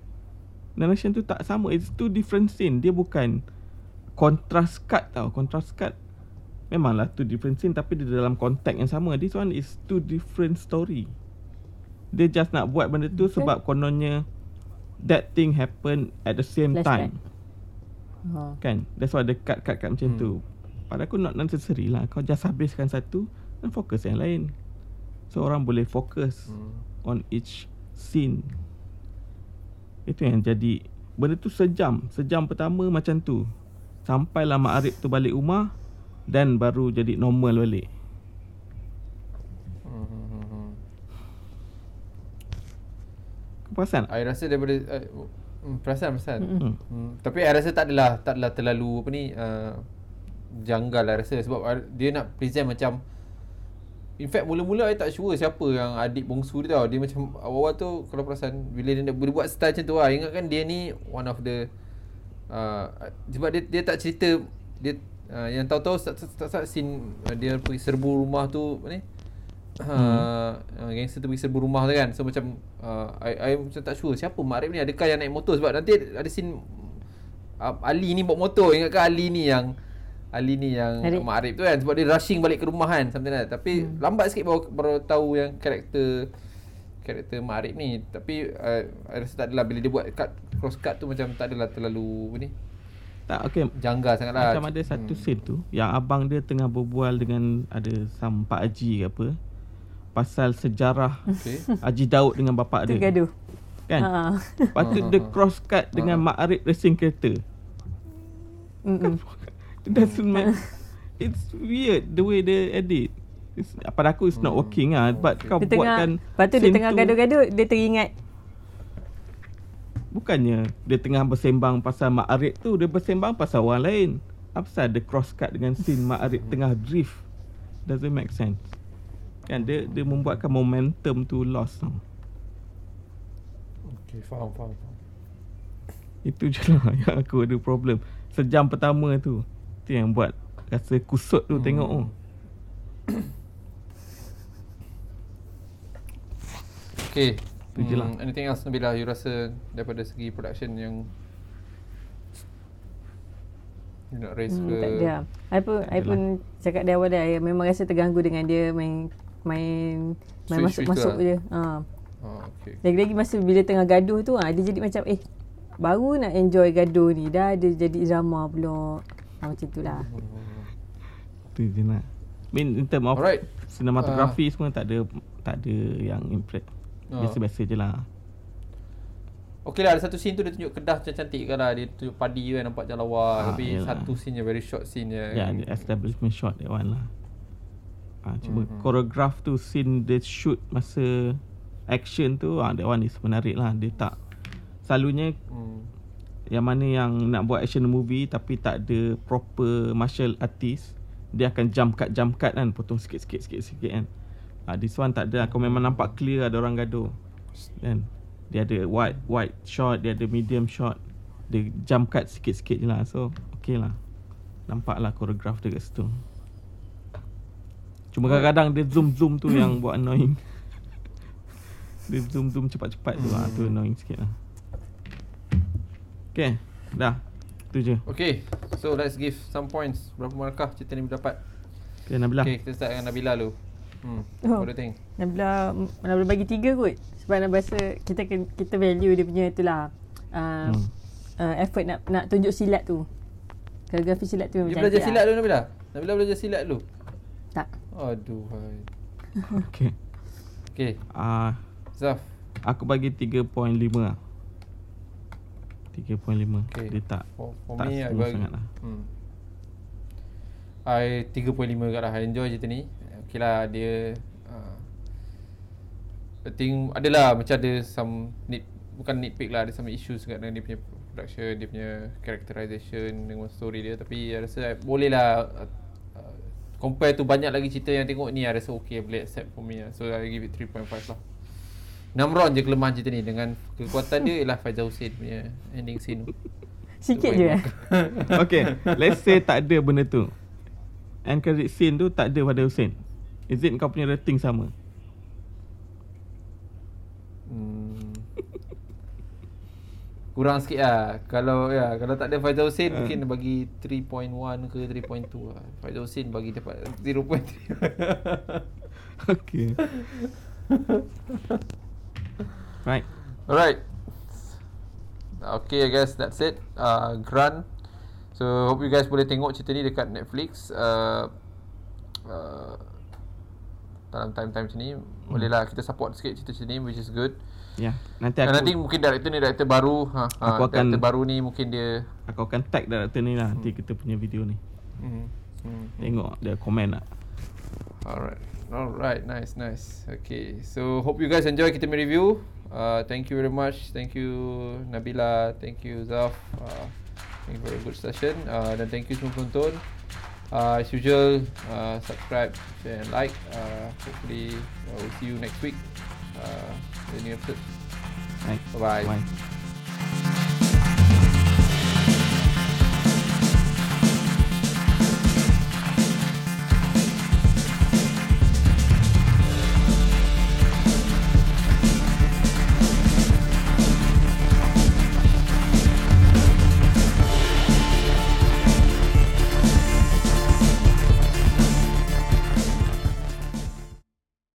Narration tu tak sama. It's two different scene. Dia bukan contrast cut tau. Contrast cut memanglah two different scene tapi dia dalam konteks yang sama. This one is two different story. Dia just nak buat benda tu Okay. sebab kononnya that thing happen at the same Flashback. time. Ha. Kan That's why dia cut cut cut macam Hmm. tu pada aku not necessary lah kau just habiskan satu dan fokus yang lain so orang boleh fokus Hmm. on each scene itu yang jadi benda tu sejam sejam pertama macam tu sampailah Mak Arif tu balik rumah dan baru jadi normal balik Hmm, hmm, hmm, hmm. kau perasan tak? I rasa daripada uh, perasan perasan. Hmm. Hmm, tapi I rasa tak adalah tak adalah terlalu apa ni uh, janggal lah rasa sebab I- dia nak present macam In fact mula-mula I tak sure siapa yang adik bongsu dia tau Dia macam awal-awal tu kalau perasan Bila dia nak dia buat style macam tu lah Ingatkan dia ni one of the uh, Sebab dia, dia tak cerita Dia uh, yang tahu-tahu start, start, start scene uh, Dia pergi serbu rumah tu Apa ni Uh, uh, gangster tu pergi serbu rumah tu kan. So macam uh, I, I macam tak sure Siapa Mak Arif ni. Adakah yang naik motor? Sebab nanti ada scene uh, Ali ni bawa motor. Ingatkan Ali ni yang Ali ni yang Arif. Mak Arif tu kan? Sebab dia rushing balik ke rumah kan Something like that. Tapi hmm. lambat sikit baru, baru tahu yang karakter Karakter Mak Arif ni. Tapi uh, I rasa tak adalah. Bila dia buat cut, cross cut tu Macam tak adalah terlalu Apa ni? Tak okey Janggal sangat lah. Macam ada satu scene tu Yang abang dia tengah berbual dengan Ada some Pak Haji ke apa Pasal sejarah Okay Haji Daud dengan bapak dia. Gaduh. Kan? Ha. Lepas tu dia cross cut dengan Mak Arif racing kereta. Mm-mm. It doesn't make It's weird the way they edit. It's, Pada aku it's not working lah. But kau Dia tengah buatkan Lepas tu dia tengah tu- gaduh-gaduh Dia teringat. Bukannya dia tengah bersembang pasal Mak Arif tu Dia bersembang pasal orang lain. Apa pasal dia cross cut dengan scene Mak Arif tengah drift? Doesn't make sense Kan dia dia membuatkan momentum tu lost tau. Okay faham faham, faham. Itu je lah yang aku ada problem Sejam pertama tu Tu yang buat Rasa kusut tu hmm. tengok tu Okay Tu je lah. Anything else Nabila You rasa Daripada segi production yang You nak raise hmm, ke Tak ada I pun, I pun cakap dari awal dah I memang rasa terganggu dengan dia Main Main Main Switch-switch tu masuk-masuk lah. je ha. oh, okay. Lagi-lagi masa bila tengah gaduh tu ha, Dia jadi macam Eh Baru nak enjoy gaduh ni Dah dia jadi drama pula ha, Macam tu lah Tu je I mean in term of Alright Cinematography uh, semua tak ada Tak ada yang impress Oh. Biasa-biasa je lah Okay lah ada satu scene tu dia tunjuk Kedah macam cantik kan lah Dia tunjuk padi kan nampak jalan lawa Ah, Tapi yelah. satu scene je very short scene je Ya, yeah, the establishment shot that one lah. Ah, cuma Mhm. mm-hmm. choreograph tu scene dia shoot masa action tu ah that one is menarik lah. Dia tak selalunya hmm. yang mana yang nak buat action movie tapi tak ada proper martial artist dia akan jump cut jump cut kan potong sikit sikit sikit sikit kan. Ah this one tak ada kau memang nampak clear ada orang gaduh. Kan dia ada wide wide shot, dia ada medium shot. Dia jump cut sikit-sikit je lah. So okay lah. Nampak lah choreograph dia kat situ. Cuma kadang-kadang dia zoom-zoom tu yang buat annoying. dia zoom-zoom cepat-cepat tu lah. Tu annoying sikit lah. Okay. Dah. Tu je. Okay So let's give some points Berapa markah cerita ni dapat Okay Nabila. Okay kita start dengan Nabila dulu Hmm Oh. What do you think? Nabila Nabila bagi tiga kot Sebab Nabila rasa Kita kita value dia punya tu lah uh, Hmm. uh, Effort nak nak tunjuk silat tu Koreografi silat tu Dia belajar silat lah. dulu Nabila? Nabila belajar silat dulu? Tak Aduh hai. Okay. Okay Ah, uh, Zaf aku bagi 3.5 lah. 3.5. Okay. Dia tak For, for tak me I smooth bagi sangat lah. hmm. I 3.5 kat lah I enjoy cerita ni Okay lah dia uh, I think Adalah macam ada some need, Bukan nitpick lah Ada some issues kat dengan dia punya production Dia punya characterization Dengan story dia Tapi I rasa boleh lah Compare tu banyak lagi cerita yang tengok ni I rasa okay boleh accept for me lah So I give it 3.5 lah Namron je kelemahan cerita ni Dengan kekuatan dia ialah Faizal Hussein punya ending scene Sikit je eh Okay, let's say tak ada benda tu. End credit scene tu tak ada pada Hussein. Is it kau punya rating sama? Hmm. Kurang sikit lah Kalau ya Kalau tak ada Faizal Hussein Hmm. Mungkin bagi 3.1 ke 3.2 lah Faizal Hussein bagi dapat 0.3 Okay. right. Alright Okay I guess that's it uh, Grant So hope you guys boleh tengok cerita ni dekat Netflix. Uh, uh, dalam time-time macam ni hmm. bolehlah kita support sikit cerita macam ni which is good. Ya. Nanti aku nanti mungkin director ni director baru ha, Aku ha akan- director baru ni mungkin dia aku akan tag director ni lah nanti kita punya video ni. hmm. Hmm. Tengok dia komen tak. Alright. Alright, nice, nice. Okay, so hope you guys enjoy kita punya review. Uh, thank you very much. Thank you Nabila. Thank you Zaf. Uh, thank you for a good session. Uh, dan thank you semua penonton. Uh, as usual, uh, subscribe, share and like. Uh, hopefully, uh, we'll see you next week. Uh, the new episode. Right. Bye-bye. Bye.